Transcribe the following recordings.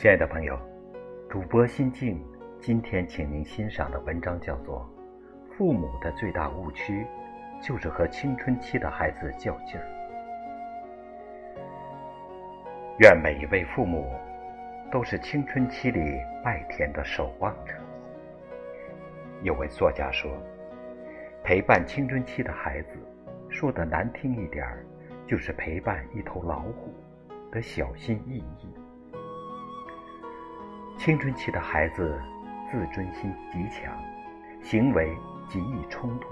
亲爱的朋友，主播心静，今天请您欣赏的文章叫做《父母的最大误区就是和青春期的孩子较劲儿》。愿每一位父母都是青春期里麦田的守望者。有位作家说：“陪伴青春期的孩子，说的难听一点儿，就是陪伴一头老虎，得小心翼翼。”青春期的孩子自尊心极强，行为极易冲动。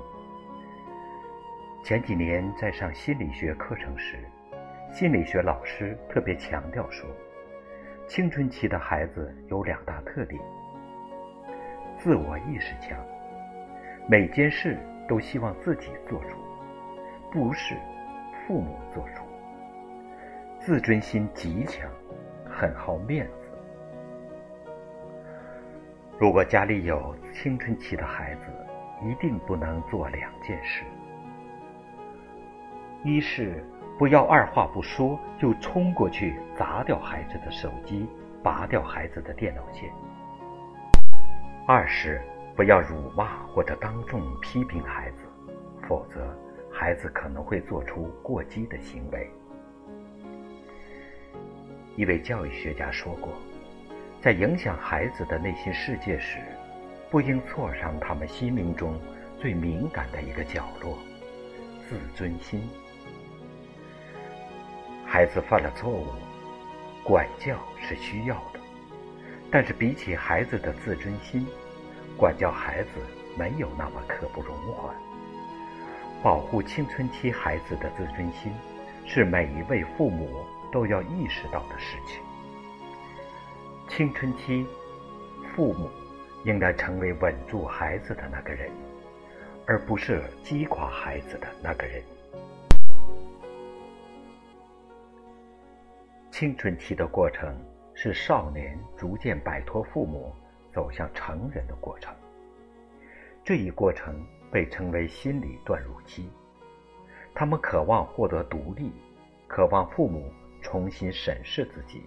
前几年在上心理学课程时，心理学老师特别强调说，青春期的孩子有两大特点：自我意识强，每件事都希望自己做主，不是父母做主；自尊心极强，很好面子。如果家里有青春期的孩子，一定不能做两件事：一是不要二话不说就冲过去砸掉孩子的手机，拔掉孩子的电脑线；二是不要辱骂或者当众批评孩子，否则孩子可能会做出过激的行为。一位教育学家说过。在影响孩子的内心世界时，不应挫伤他们心灵中最敏感的一个角落——自尊心。孩子犯了错误，管教是需要的，但是比起孩子的自尊心，管教孩子没有那么刻不容缓。保护青春期孩子的自尊心，是每一位父母都要意识到的事情。青春期，父母应该成为稳住孩子的那个人，而不是击垮孩子的那个人。青春期的过程是少年逐渐摆脱父母，走向成人的过程。这一过程被称为心理断乳期。他们渴望获得独立，渴望父母重新审视自己，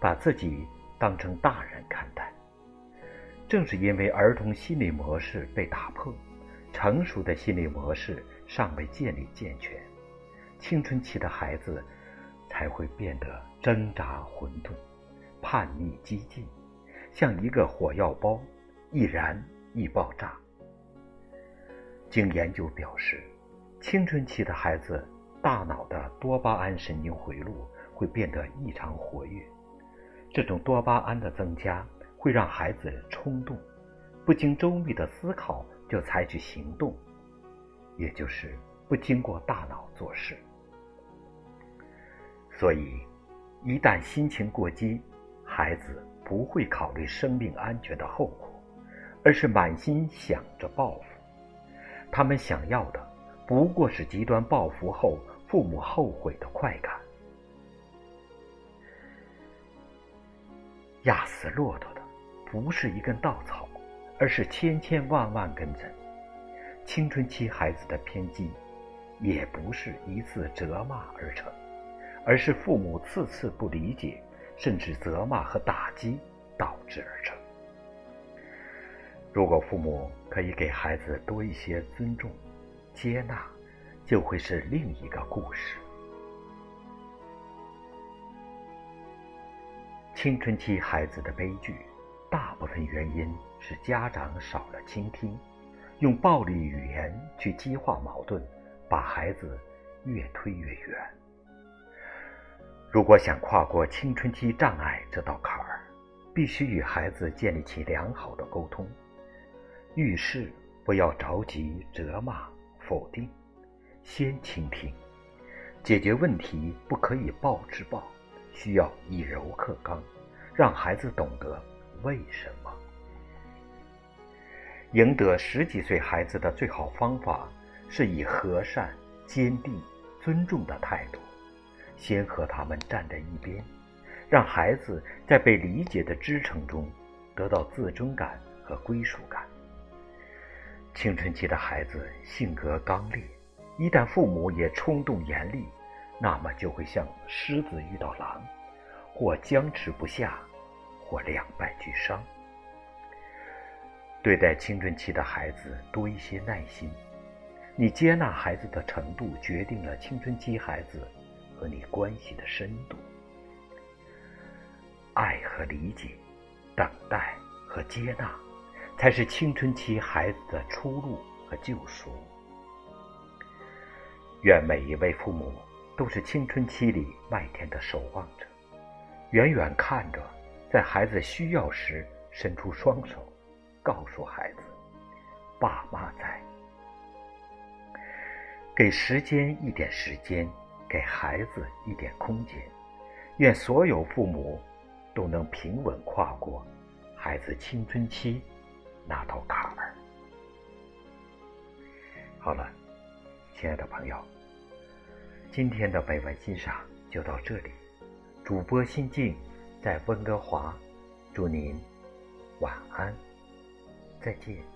把自己。当成大人看待，正是因为儿童心理模式被打破，成熟的心理模式尚未建立健全，青春期的孩子才会变得挣扎混沌、叛逆激进，像一个火药包，易燃易爆炸。经研究表示，青春期的孩子大脑的多巴胺神经回路会变得异常活跃。这种多巴胺的增加会让孩子冲动，不经周密的思考就采取行动，也就是不经过大脑做事。所以，一旦心情过激，孩子不会考虑生命安全的后果，而是满心想着报复。他们想要的不过是极端报复后父母后悔的快感。压死骆驼的不是一根稻草，而是千千万万根针。青春期孩子的偏激，也不是一次责骂而成，而是父母次次不理解，甚至责骂和打击导致而成。如果父母可以给孩子多一些尊重、接纳，就会是另一个故事。青春期孩子的悲剧，大部分原因是家长少了倾听，用暴力语言去激化矛盾，把孩子越推越远。如果想跨过青春期障碍这道坎儿，必须与孩子建立起良好的沟通。遇事不要着急责骂、否定，先倾听。解决问题不可以暴制暴，需要以柔克刚。让孩子懂得为什么。赢得十几岁孩子的最好方法，是以和善、坚定、尊重的态度，先和他们站在一边，让孩子在被理解的支撑中，得到自尊感和归属感。青春期的孩子性格刚烈，一旦父母也冲动严厉，那么就会像狮子遇到狼。或僵持不下，或两败俱伤。对待青春期的孩子多一些耐心，你接纳孩子的程度决定了青春期孩子和你关系的深度。爱和理解，等待和接纳，才是青春期孩子的出路和救赎。愿每一位父母都是青春期里麦田的守望者，远远看着，在孩子需要时伸出双手。告诉孩子，爸妈在。给时间一点时间，给孩子一点空间。愿所有父母都能平稳跨过孩子青春期那道坎儿。好了，亲爱的朋友，今天的美文欣赏就到这里。主播心静在温哥华，祝您晚安。再见。